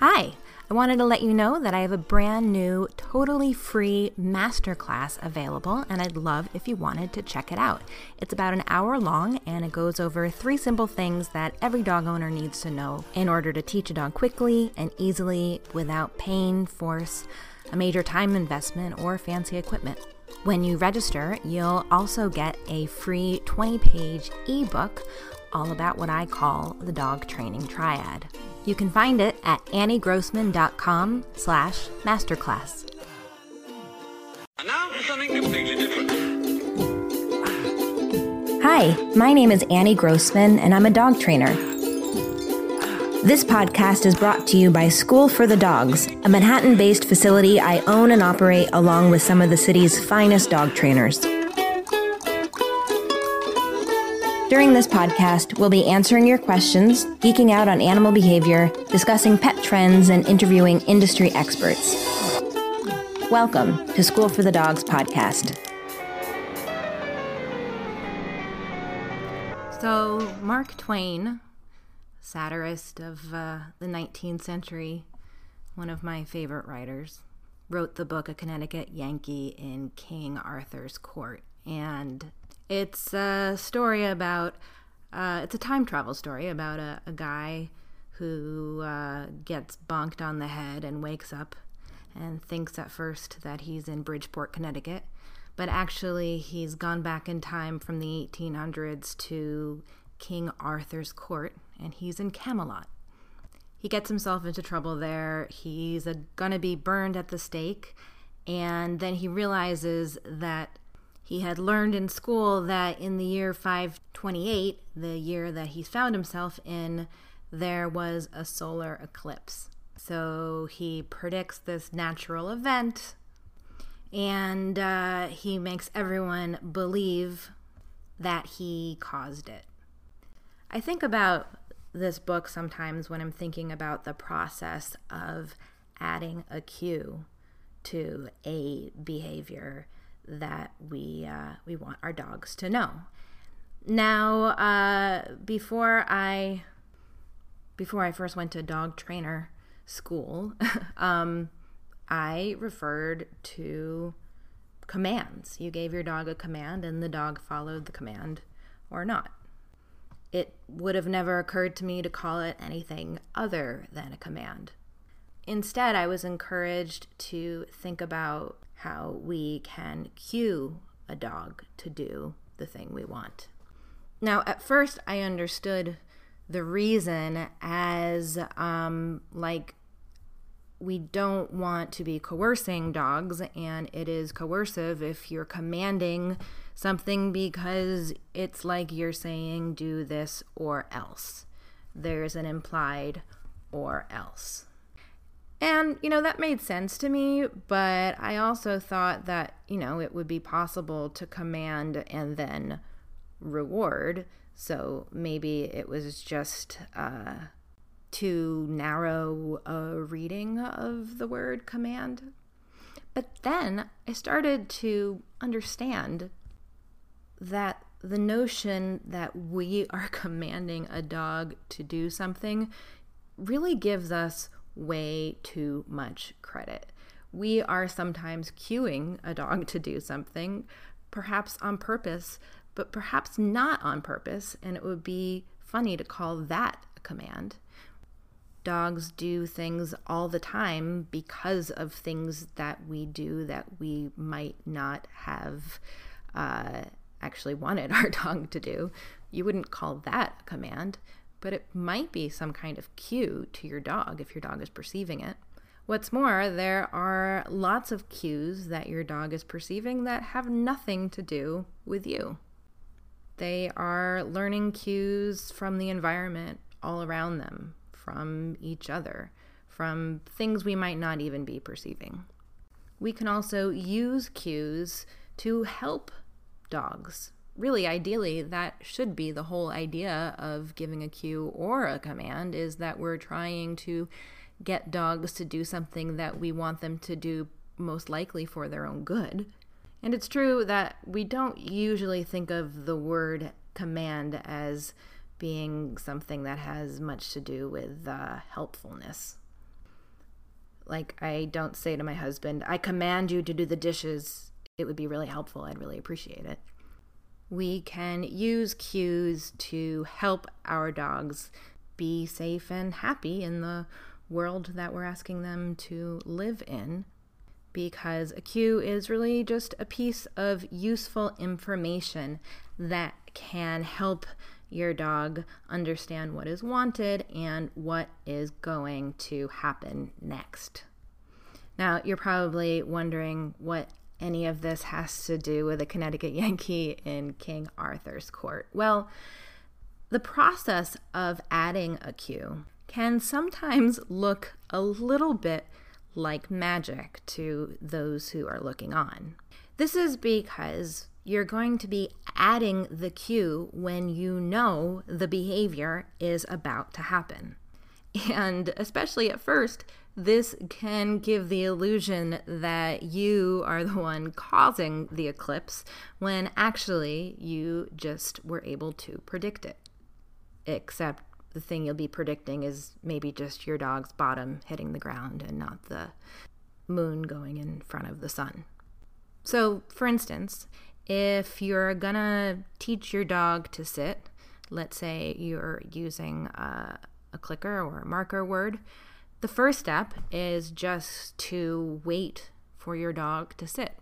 Hi, I wanted to let you know that I have a brand new, totally free masterclass available, and I'd love if you wanted to check it out. It's about an hour long, and it goes over three simple things that every dog owner needs to know in order to teach a dog quickly and easily without pain, force, a major time investment, or fancy equipment. When you register, you'll also get a free 20 page ebook all about what I call the dog training triad. You can find it at anniegrossman.com slash masterclass. And now for something completely different. Hi, my name is Annie Grossman, and I'm a dog trainer. This podcast is brought to you by School for the Dogs, a Manhattan based facility I own and operate along with some of the city's finest dog trainers. During this podcast, we'll be answering your questions, geeking out on animal behavior, discussing pet trends, and interviewing industry experts. Welcome to School for the Dogs podcast. So, Mark Twain, satirist of uh, the 19th century, one of my favorite writers, wrote the book A Connecticut Yankee in King Arthur's Court. And it's a story about, uh, it's a time travel story about a, a guy who uh, gets bonked on the head and wakes up and thinks at first that he's in Bridgeport, Connecticut. But actually, he's gone back in time from the 1800s to King Arthur's court, and he's in Camelot. He gets himself into trouble there. He's going to be burned at the stake, and then he realizes that he had learned in school that in the year 528, the year that he found himself in, there was a solar eclipse. So he predicts this natural event and uh, he makes everyone believe that he caused it. I think about this book sometimes when I'm thinking about the process of adding a cue to a behavior that we uh, we want our dogs to know. Now, uh, before I before I first went to dog trainer school, um, I referred to commands. You gave your dog a command, and the dog followed the command or not. It would have never occurred to me to call it anything other than a command. Instead, I was encouraged to think about how we can cue a dog to do the thing we want. Now, at first, I understood the reason as um, like we don't want to be coercing dogs, and it is coercive if you're commanding something because it's like you're saying, do this or else. There's an implied or else. And, you know, that made sense to me, but I also thought that, you know, it would be possible to command and then reward. So maybe it was just uh, too narrow a reading of the word command. But then I started to understand that the notion that we are commanding a dog to do something really gives us way too much credit. We are sometimes cueing a dog to do something, perhaps on purpose, but perhaps not on purpose, and it would be funny to call that a command. Dogs do things all the time because of things that we do that we might not have uh, actually wanted our dog to do. You wouldn't call that a command, but it might be some kind of cue to your dog if your dog is perceiving it. What's more, there are lots of cues that your dog is perceiving that have nothing to do with you. They are learning cues from the environment all around them, from each other, from things we might not even be perceiving. We can also use cues to help dogs really ideally that should be the whole idea of giving a cue or a command is that we're trying to get dogs to do something that we want them to do most likely for their own good. And it's true that we don't usually think of the word command as being something that has much to do with uh, helpfulness. Like, I don't say to my husband, I command you to do the dishes. It would be really helpful. I'd really appreciate it. We can use cues to help our dogs be safe and happy in the world that we're asking them to live in because a cue is really just a piece of useful information that can help your dog understand what is wanted and what is going to happen next. Now, you're probably wondering what any of this has to do with a Connecticut Yankee in King Arthur's court. Well, the process of adding a cue can sometimes look a little bit like magic to those who are looking on. This is because you're going to be adding the cue when you know the behavior is about to happen. And especially at first, this can give the illusion that you are the one causing the eclipse when actually you just were able to predict it. Except the thing you'll be predicting is maybe just your dog's bottom hitting the ground and not the moon going in front of the sun. So, for instance, if you're gonna teach your dog to sit, let's say you're using a, a clicker or a marker word, the first step is just to wait for your dog to sit.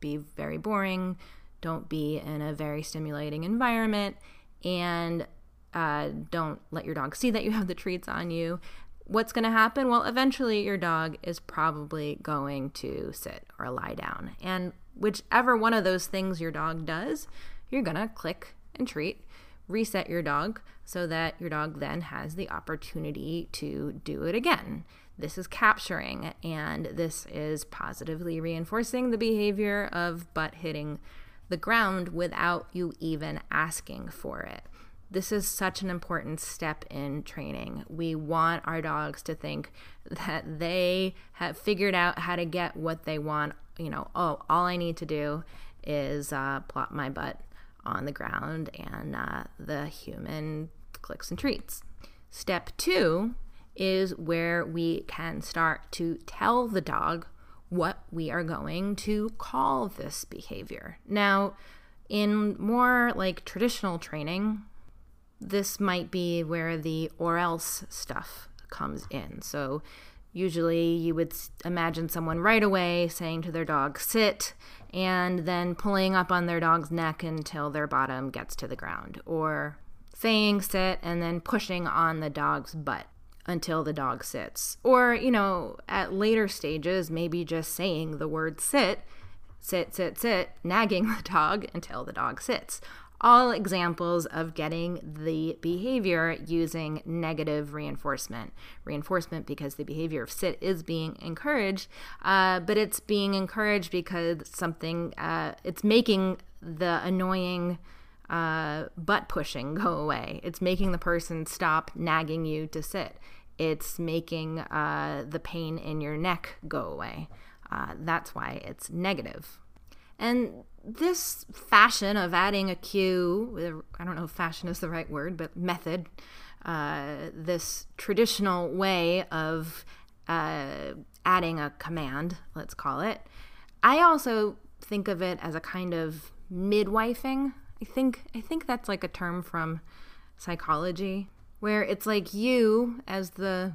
Be very boring, don't be in a very stimulating environment, and uh, don't let your dog see that you have the treats on you. What's going to happen? Well, eventually your dog is probably going to sit or lie down. And whichever one of those things your dog does, you're going to click and treat, reset your dog so that your dog then has the opportunity to do it again. This is capturing, and this is positively reinforcing the behavior of butt hitting the ground without you even asking for it. This is such an important step in training. We want our dogs to think that they have figured out how to get what they want. You know, oh, all I need to do is uh, plop my butt on the ground and uh, the human clicks and treats. Step two is where we can start to tell the dog what we are going to call this behavior. Now, in more like traditional training, this might be where the or else stuff comes in. So usually you would imagine someone right away saying to their dog, sit, and then pulling up on their dog's neck until their bottom gets to the ground, or saying sit and then pushing on the dog's butt until the dog sits. Or, you know, at later stages, maybe just saying the word sit, sit, sit, sit, nagging the dog until the dog sits all examples of getting the behavior using negative reinforcement. Reinforcement because the behavior of sit is being encouraged, uh, but it's being encouraged because something, uh, it's making the annoying uh, butt pushing go away. It's making the person stop nagging you to sit. It's making uh, the pain in your neck go away. Uh, that's why it's negative. And this fashion of adding a cue, I don't know if fashion is the right word, but method, uh, this traditional way of uh, adding a command, let's call it, I also think of it as a kind of midwifing. I think I think that's like a term from psychology where it's like you as the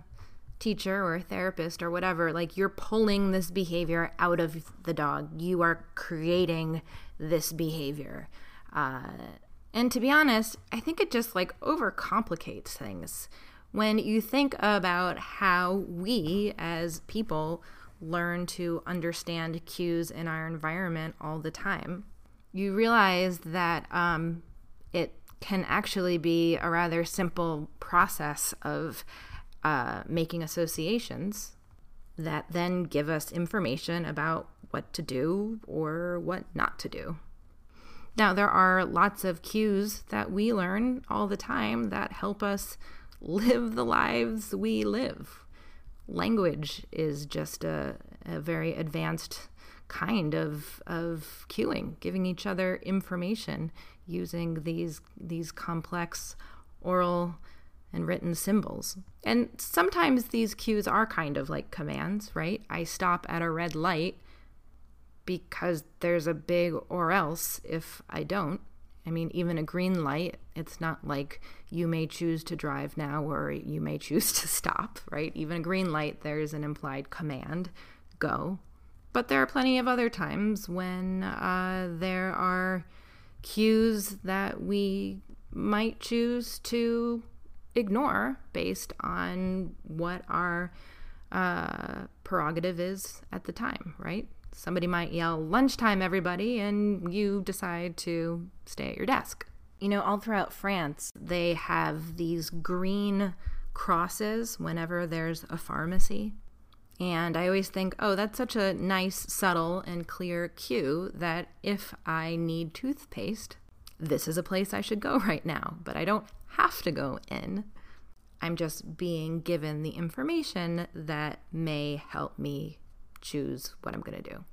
teacher or therapist or whatever, like you're pulling this behavior out of the dog. You are creating this behavior. Uh, and to be honest, I think it just like overcomplicates things. When you think about how we as people learn to understand cues in our environment all the time, you realize that um, it can actually be a rather simple process of uh, making associations that then give us information about what to do or what not to do. Now, there are lots of cues that we learn all the time that help us live the lives we live. Language is just a, a very advanced kind of, of cueing, giving each other information using these, these complex oral and written symbols. And sometimes these cues are kind of like commands, right? I stop at a red light because there's a big or else if I don't. I mean, even a green light, it's not like you may choose to drive now or you may choose to stop, right? Even a green light, there's an implied command go. But there are plenty of other times when uh, there are cues that we might choose to ignore based on what our uh, prerogative is at the time, right? Somebody might yell, lunchtime, everybody, and you decide to stay at your desk. You know, all throughout France, they have these green crosses whenever there's a pharmacy. And I always think, oh, that's such a nice, subtle, and clear cue that if I need toothpaste, this is a place I should go right now. But I don't have to go in. I'm just being given the information that may help me choose what I'm going to do.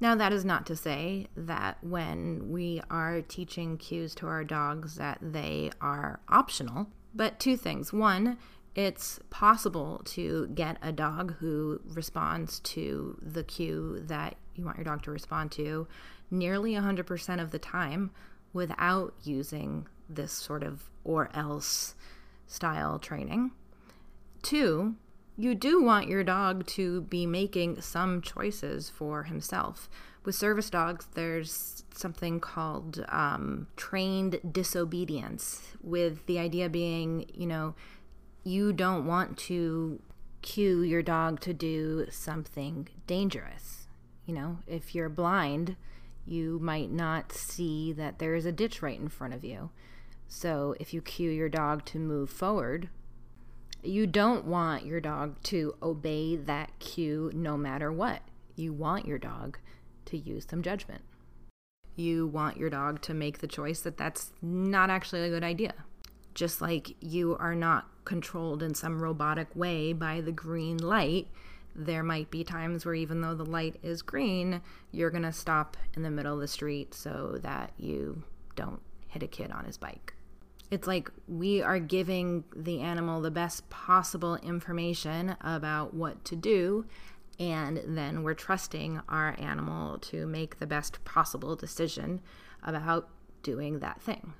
Now, that is not to say that when we are teaching cues to our dogs that they are optional, but two things. One, it's possible to get a dog who responds to the cue that you want your dog to respond to nearly 100% of the time without using this sort of or else style training. Two, you do want your dog to be making some choices for himself. With service dogs, there's something called um, trained disobedience, with the idea being, you know, you don't want to cue your dog to do something dangerous. You know, if you're blind, you might not see that there is a ditch right in front of you. So if you cue your dog to move forward, you don't want your dog to obey that cue no matter what. You want your dog to use some judgment. You want your dog to make the choice that that's not actually a good idea. Just like you are not controlled in some robotic way by the green light, there might be times where even though the light is green, you're going to stop in the middle of the street so that you don't hit a kid on his bike. It's like we are giving the animal the best possible information about what to do, and then we're trusting our animal to make the best possible decision about doing that thing.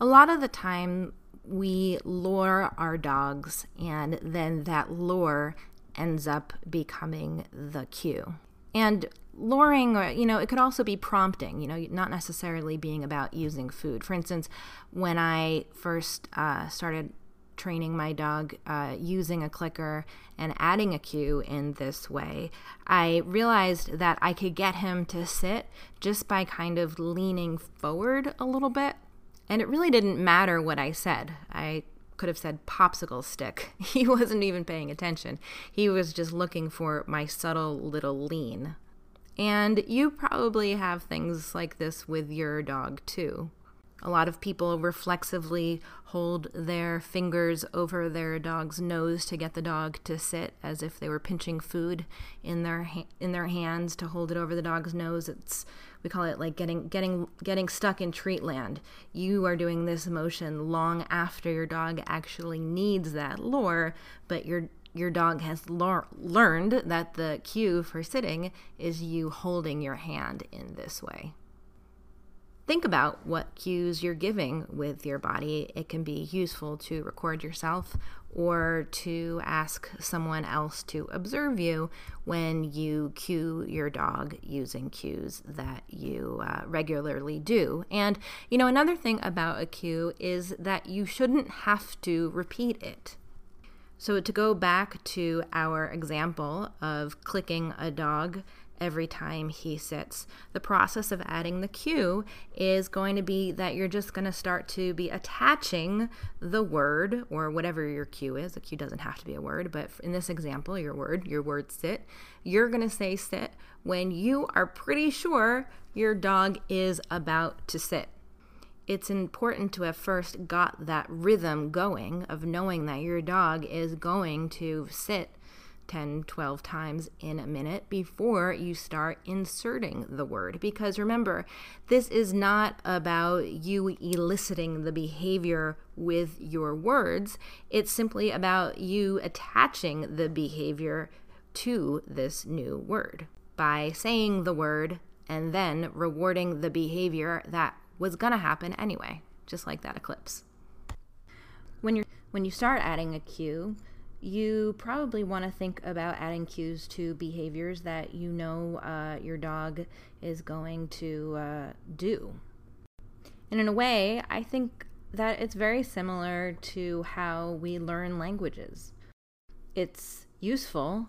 A lot of the time, we lure our dogs, and then that lure ends up becoming the cue. And luring or you know it could also be prompting you know not necessarily being about using food for instance when i first uh, started training my dog uh, using a clicker and adding a cue in this way i realized that i could get him to sit just by kind of leaning forward a little bit and it really didn't matter what i said i could have said popsicle stick. He wasn't even paying attention. He was just looking for my subtle little lean. And you probably have things like this with your dog too. A lot of people reflexively hold their fingers over their dog's nose to get the dog to sit as if they were pinching food in their ha- in their hands to hold it over the dog's nose. It's we call it like getting getting getting stuck in treat land. You are doing this motion long after your dog actually needs that lure, but your your dog has learned that the cue for sitting is you holding your hand in this way. Think about what cues you're giving with your body. It can be useful to record yourself or to ask someone else to observe you when you cue your dog using cues that you uh, regularly do. And, you know, another thing about a cue is that you shouldn't have to repeat it. So, to go back to our example of clicking a dog every time he sits, the process of adding the cue is going to be that you're just going to start to be attaching the word or whatever your cue is. A cue doesn't have to be a word, but in this example, your word, your word sit, you're going to say sit when you are pretty sure your dog is about to sit it's important to have first got that rhythm going of knowing that your dog is going to sit 10, 12 times in a minute before you start inserting the word. Because remember, this is not about you eliciting the behavior with your words, it's simply about you attaching the behavior to this new word by saying the word and then rewarding the behavior that was going to happen anyway, just like that eclipse. When you when you start adding a cue, you probably want to think about adding cues to behaviors that you know uh, your dog is going to uh, do. And in a way, I think that it's very similar to how we learn languages. It's useful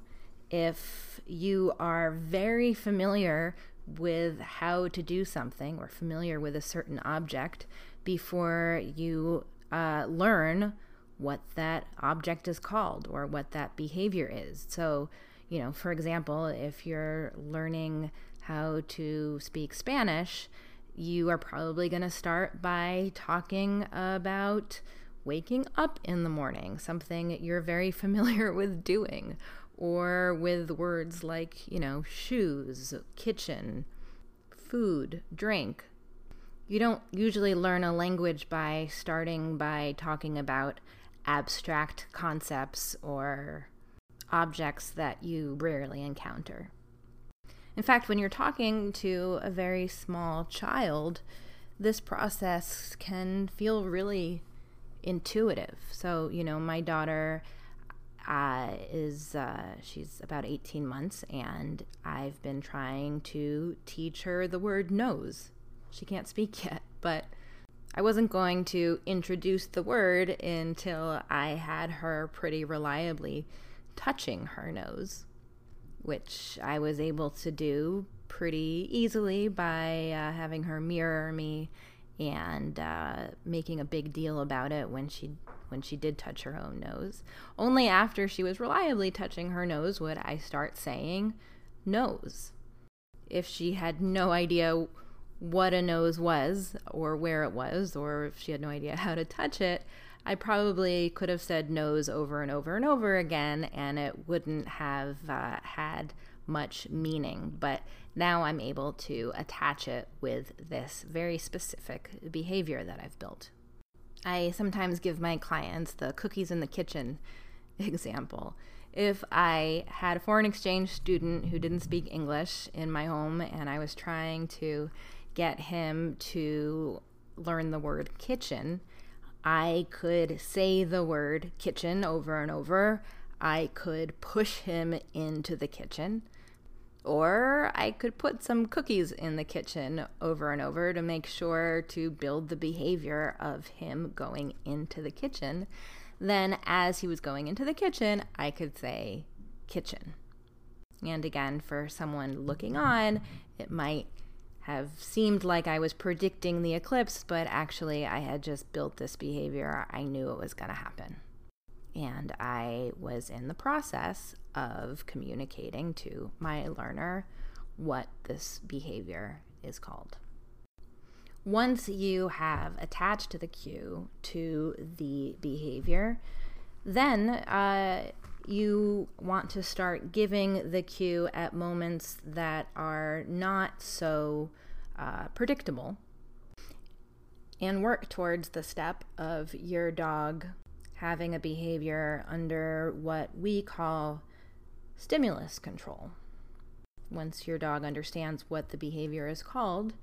if you are very familiar with how to do something or familiar with a certain object before you uh, learn what that object is called or what that behavior is. So, you know, for example, if you're learning how to speak Spanish, you are probably going to start by talking about waking up in the morning, something you're very familiar with doing, or with words like, you know, shoes, kitchen, food, drink. You don't usually learn a language by starting by talking about abstract concepts or objects that you rarely encounter. In fact, when you're talking to a very small child, this process can feel really intuitive. So, you know, my daughter uh, is uh, she's about 18 months, and I've been trying to teach her the word nose. She can't speak yet, but I wasn't going to introduce the word until I had her pretty reliably touching her nose, which I was able to do pretty easily by uh, having her mirror me and uh, making a big deal about it when she when she did touch her own nose. Only after she was reliably touching her nose would I start saying nose. If she had no idea what a nose was or where it was, or if she had no idea how to touch it, I probably could have said nose over and over and over again, and it wouldn't have uh, had much meaning. But now I'm able to attach it with this very specific behavior that I've built. I sometimes give my clients the cookies in the kitchen example. If I had a foreign exchange student who didn't speak English in my home and I was trying to get him to learn the word kitchen, I could say the word kitchen over and over. I could push him into the kitchen. Or I could put some cookies in the kitchen over and over to make sure to build the behavior of him going into the kitchen. Then, as he was going into the kitchen, I could say kitchen. And again, for someone looking on, it might have seemed like I was predicting the eclipse, but actually I had just built this behavior. I knew it was going to happen. And I was in the process of communicating to my learner what this behavior is called. Once you have attached the cue to the behavior, then uh, you want to start giving the cue at moments that are not so uh, predictable and work towards the step of your dog having a behavior under what we call stimulus control. Once your dog understands what the behavior is called,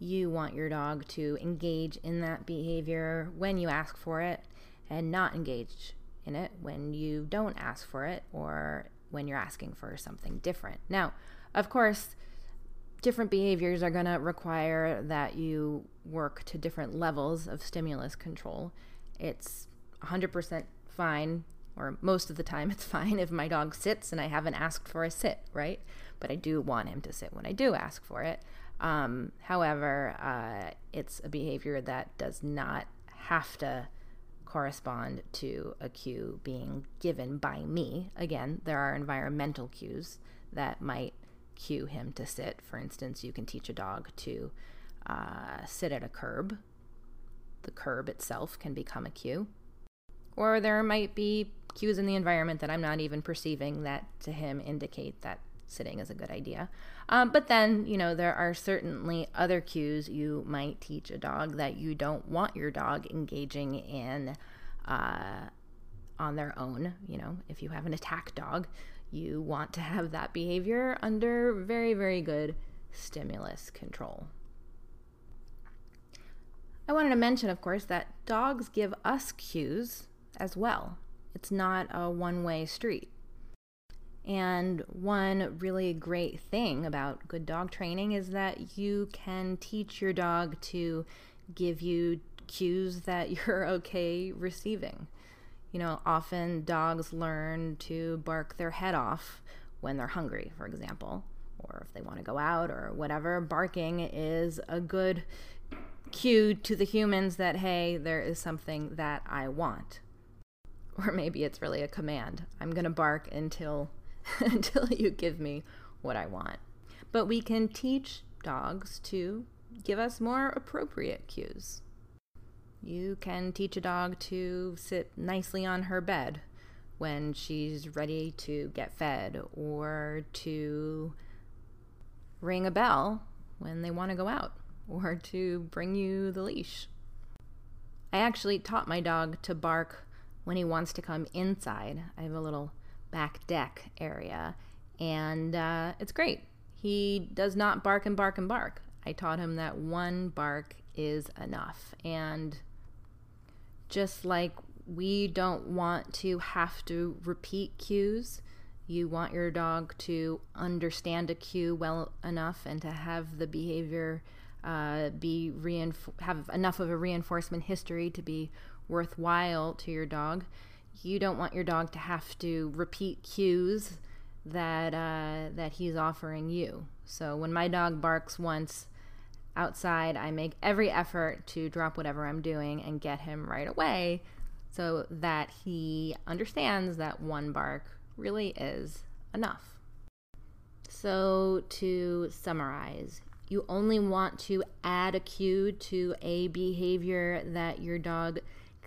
you want your dog to engage in that behavior when you ask for it and not engage in it when you don't ask for it or when you're asking for something different. Now, of course, different behaviors are going to require that you work to different levels of stimulus control. It's 100% fine, or most of the time it's fine if my dog sits and I haven't asked for a sit, right? But I do want him to sit when I do ask for it. Um, however, uh, it's a behavior that does not have to correspond to a cue being given by me. Again, there are environmental cues that might cue him to sit. For instance, you can teach a dog to uh, sit at a curb. The curb itself can become a cue. Or there might be cues in the environment that I'm not even perceiving that to him indicate that sitting is a good idea. Um, but then, you know, there are certainly other cues you might teach a dog that you don't want your dog engaging in uh, on their own. You know, if you have an attack dog, you want to have that behavior under very, very good stimulus control. I wanted to mention, of course, that dogs give us cues as well. It's not a one way street. And one really great thing about good dog training is that you can teach your dog to give you cues that you're okay receiving. You know, often dogs learn to bark their head off when they're hungry, for example, or if they want to go out or whatever. Barking is a good cue to the humans that, hey, there is something that I want. Or maybe it's really a command. I'm going to bark until until you give me what I want. But we can teach dogs to give us more appropriate cues. You can teach a dog to sit nicely on her bed when she's ready to get fed or to ring a bell when they want to go out or to bring you the leash. I actually taught my dog to bark when he wants to come inside. I have a little back deck area, and uh, it's great. He does not bark and bark and bark. I taught him that one bark is enough. And just like we don't want to have to repeat cues, you want your dog to understand a cue well enough and to have the behavior uh, be reinf- have enough of a reinforcement history to be worthwhile to your dog you don't want your dog to have to repeat cues that uh, that he's offering you. So when my dog barks once outside, I make every effort to drop whatever I'm doing and get him right away, so that he understands that one bark really is enough. So to summarize, you only want to add a cue to a behavior that your dog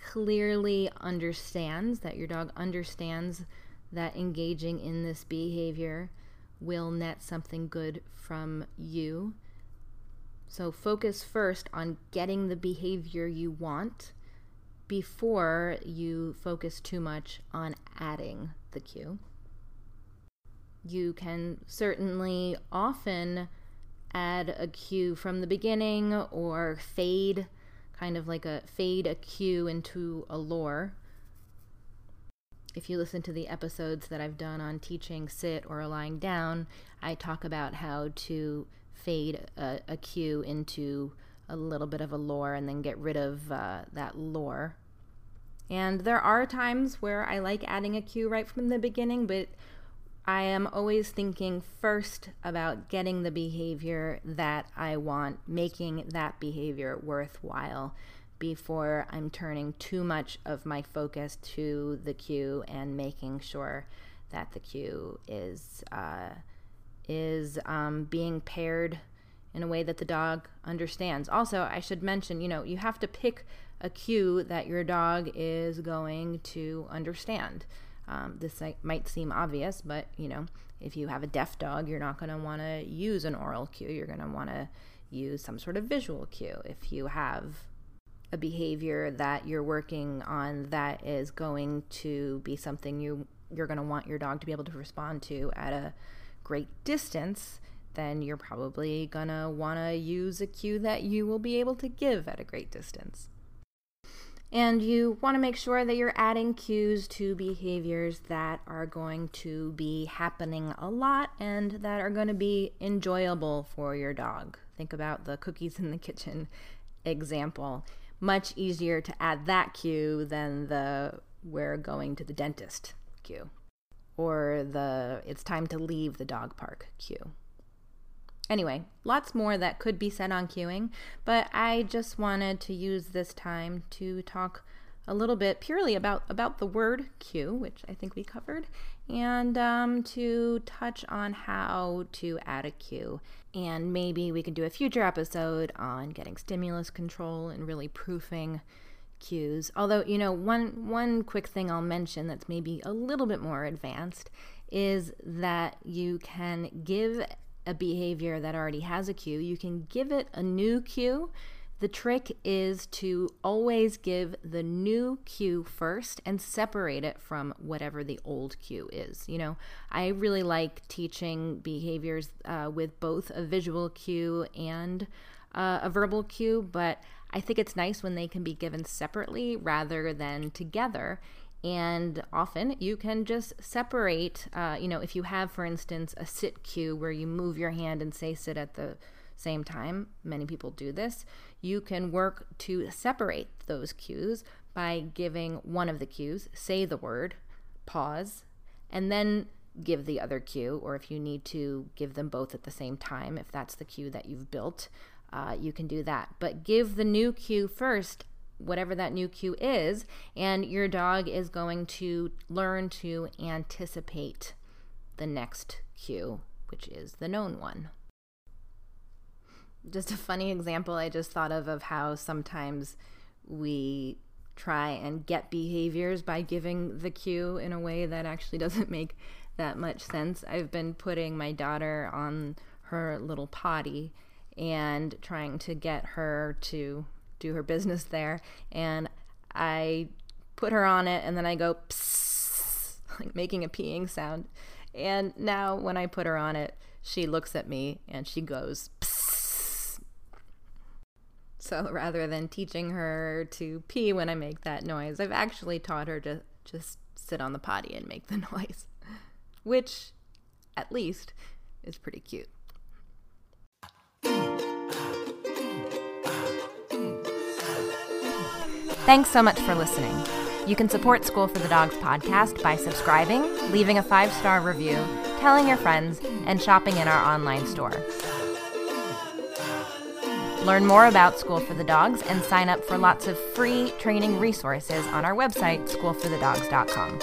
clearly understands, that your dog understands that engaging in this behavior will net something good from you. So focus first on getting the behavior you want before you focus too much on adding the cue. You can certainly often add a cue from the beginning or fade kind of like a fade a cue into a lure. If you listen to the episodes that I've done on teaching sit or lying down, I talk about how to fade a, a cue into a little bit of a lure and then get rid of uh, that lure. And there are times where I like adding a cue right from the beginning, but I am always thinking first about getting the behavior that I want, making that behavior worthwhile before I'm turning too much of my focus to the cue and making sure that the cue is uh, is um, being paired in a way that the dog understands. Also, I should mention, you know, you have to pick a cue that your dog is going to understand. Um, this might seem obvious, but you know, if you have a deaf dog, you're not going to want to use an oral cue. You're going to want to use some sort of visual cue. If you have a behavior that you're working on that is going to be something you you're going to want your dog to be able to respond to at a great distance, then you're probably going to want to use a cue that you will be able to give at a great distance. And you want to make sure that you're adding cues to behaviors that are going to be happening a lot and that are going to be enjoyable for your dog. Think about the cookies in the kitchen example. Much easier to add that cue than the we're going to the dentist cue or the it's time to leave the dog park cue. Anyway, lots more that could be said on cueing, but I just wanted to use this time to talk a little bit purely about about the word cue, which I think we covered, and um, to touch on how to add a cue. And maybe we can do a future episode on getting stimulus control and really proofing cues. Although, you know, one one quick thing I'll mention that's maybe a little bit more advanced is that you can give a behavior that already has a cue, you can give it a new cue. The trick is to always give the new cue first and separate it from whatever the old cue is. You know, I really like teaching behaviors uh, with both a visual cue and uh, a verbal cue, but I think it's nice when they can be given separately rather than together. And often you can just separate, uh, you know, if you have, for instance, a sit cue where you move your hand and say sit at the same time, many people do this, you can work to separate those cues by giving one of the cues, say the word, pause, and then give the other cue, or if you need to give them both at the same time, if that's the cue that you've built, uh, you can do that. But give the new cue first, whatever that new cue is, and your dog is going to learn to anticipate the next cue, which is the known one. Just a funny example I just thought of of how sometimes we try and get behaviors by giving the cue in a way that actually doesn't make that much sense. I've been putting my daughter on her little potty and trying to get her to do her business there. And I put her on it and then I go psst, like making a peeing sound. And now when I put her on it, she looks at me and she goes psst. So rather than teaching her to pee when I make that noise, I've actually taught her to just sit on the potty and make the noise, which at least is pretty cute. Thanks so much for listening. You can support School for the Dogs podcast by subscribing, leaving a five star review, telling your friends, and shopping in our online store. Learn more about School for the Dogs and sign up for lots of free training resources on our website, schoolforthedogs.com.